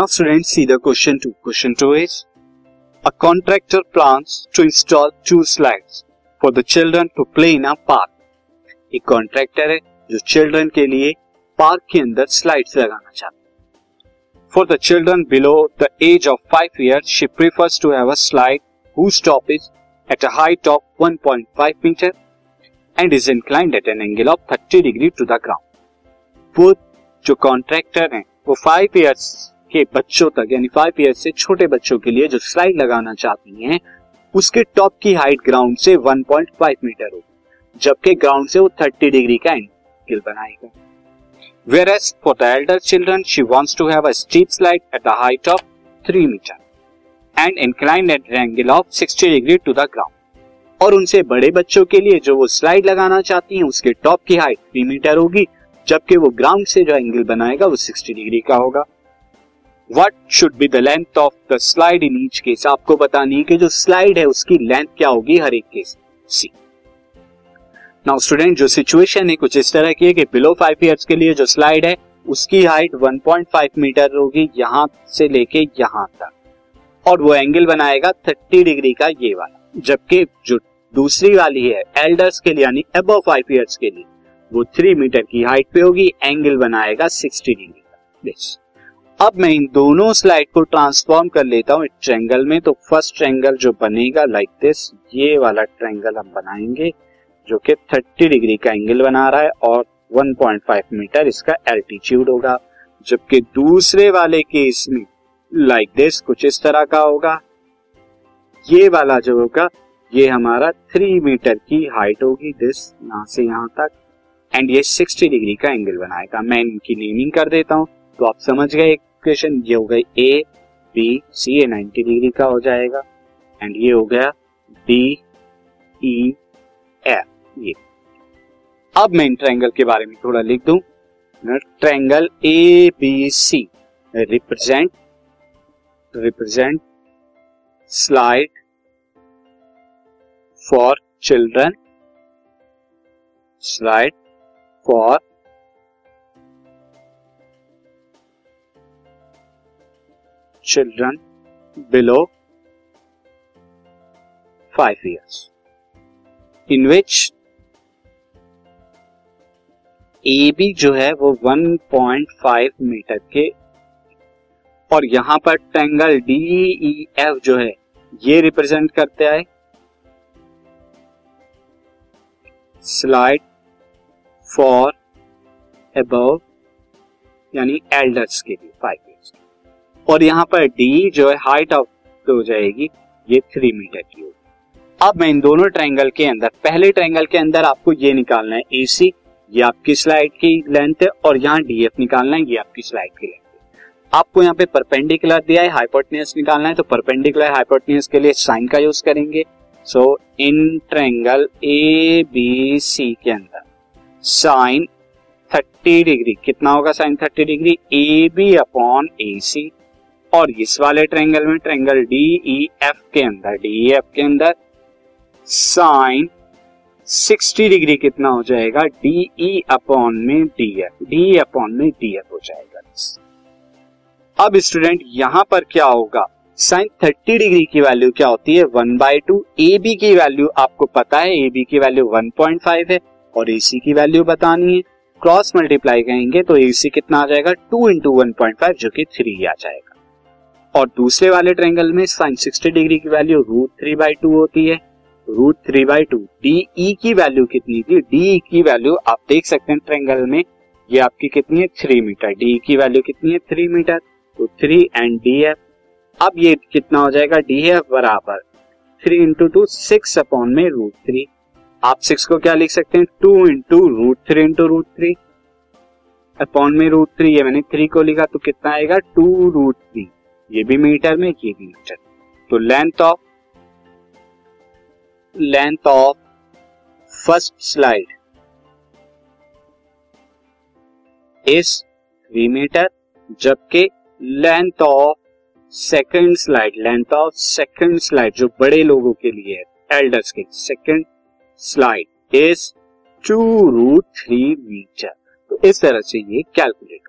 Now students see the question 2. Question 2 is a contractor plans to install two slides for the children to play in a park. एक contractor है जो children के लिए park के अंदर slides लगाना चाहता है for the children below the age of five year she prefers to have a slide whose top is at a height of 1.5 meter and is inclined at an angle of 30 degree to the ground. वो जो contractor हैं वो five years के बच्चों तक, यानी five year से छोटे बच्चों के लिए जो स्लाइड लगाना चाहती हैं, उसके टॉप की हाइट ग्राउंड से 1.5 मीटर होगी, जबकि ग्राउंड से वो 30 डिग्री का एंगल बनाएगा। Whereas for the elder children she wants to have a steep slide at the height of 3 metre and incline at angle of 60 degree to the ground और उनसे बड़े बच्चों के लिए जो वो स्लाइड लगाना चाहती हैं, उसके टॉप की हाइट 3 मीटर होगी, जबकि वो ग्राउंड से जो एंगल बनाएगा, वो 60 डिग्री का होगा। What should be the length of the slide in each case आपको बतानी है कि जो स्लाइड है, उसकी लेंथ क्या होगी हर एक केस सी नाउ स्टूडेंट जो सिचुएशन है, कुछ इस तरह की है कि बिलो फाइव ईयर्स के लिए जो स्लाइड है, उसकी हाइट 1.5 मीटर होगी यहाँ से लेके यहाँ तक। और वो एंगल बनाएगा 30 डिग्री का ये वाला। जबकि जो दूसरी वाली है एल्डर्स के लिए, यानी अबव फाइव ईयर्स के लिए, वो थ्री मीटर की हाइट पे होगी एंगल बनाएगा 60 डिग्री का। अब मैं इन दोनों स्लाइड को ट्रांसफॉर्म कर लेता हूँ ट्रेंगल में। तो फ़र्स्ट ट्रेंगल जो बनेगा लाइक दिस ये वाला ट्रेंगल हम बनाएँगे, जो कि 30 डिग्री का एंगल बना रहा है और 1.5 मीटर इसका एल्टीट्यूड होगा। जबकि दूसरे वाले केस में लाइक दिस कुछ इस तरह का होगा। ये वाला जो होगा, ये हमारा थ्री मीटर की हाइट होगी दिस यहाँ से यहाँ तक। एंड ये 60 डिग्री का एंगल बनाएगा। मैं इनकी नेमिंग कर देता हूँ। तो आप समझ गए इक्वेशन ये हो गई A B C A ninety degree का हो जाएगा। एंड ये हो गया डी ई एफ़ ये। अब मैं इन ट्रायंगल के बारे में थोड़ा लिख दूँ। Triangle A B C represent represent slide for children slide for children below 5 years, in which A B जो है वो 1.5 मीटर के, और यहाँ पर ट्रैंगल डी ई एफ़ जो है, ये रिप्रेजेंट करते आए। स्लाइड फॉर अबव यानी एल्डर्स के लिए फाइव और यहाँ पर डी जो है हाइट ऑफ़ हो जाएगी, ये थ्री मीटर की होगी। अब मैं इन दोनों ट्रायंगल के अंदर, पहले ट्रायंगल के अंदर आपको ये निकालना है ए सी ये आपकी स्लाइड की लेंथ है, और यहाँ डी एफ़ निकालना है, ये आपकी स्लाइड की लेंथ है। आपको यहाँ पे परपेंडिकुलर दिया है हाइपोटनियस निकालना है तो परपेंडिकुलर हाइपोटनियस के लिए साइन का यूज़ करेंगे। सो इन ट्रायंगल ए बी सी के अंदर साइन 30 डिग्री कितना होगा sine 30 degree A B upon A C और इस वाले ट्रेंगल में ट्रेंगल डी ई एफ़ के अंदर डी एफ़ के अंदर साइन 60 डिग्री कितना हो जाएगा? डी ई अपॉन में डी एफ़ डी अपॉन में डी एफ़ हो जाएगा। अब स्टूडेंट यहाँ पर क्या होगा? साइन 30 डिग्री की वैल्यू क्या होती है? One by two A B की वैल्यू आपको पता है ए बी की वैल्यू 1.5 है और ए सी की वैल्यू बतानी है। क्रॉस मल्टीप्लाई करेंगे तो ए सी कितना आ जाएगा? Two into one point five जो कि थ्री आ जाएगा। और दूसरे वाले ट्रेंगल में साइन 60 डिग्री की value root three by two होती है। Root three by two D E की वैल्यू कितनी थी? डी की वैल्यू आप देख सकते हैं ट्रेंगल में, ये आपकी कितनी है? थ्री मीटर डी की वैल्यू कितनी है? थ्री मीटर तो थ्री एंड डी एफ़ अब ये कितना हो जाएगा? डी एफ़ बराबर three into two six upon में रूट थ्री आप सिक्स को क्या लिख सकते हैं? Two into root three into root three upon में रूट थ्री ये मैंने थ्री को लिखा तो कितना आएगा? टू रूट थ्री ये भी मीटर में, ये भी मीटर। तो length of length of first slide is three metre जबकि length of second slide length of second slide जो बड़े लोगों के लिए है एल्डर्स के second slide is two root three metre तो इस तरह से ये calculate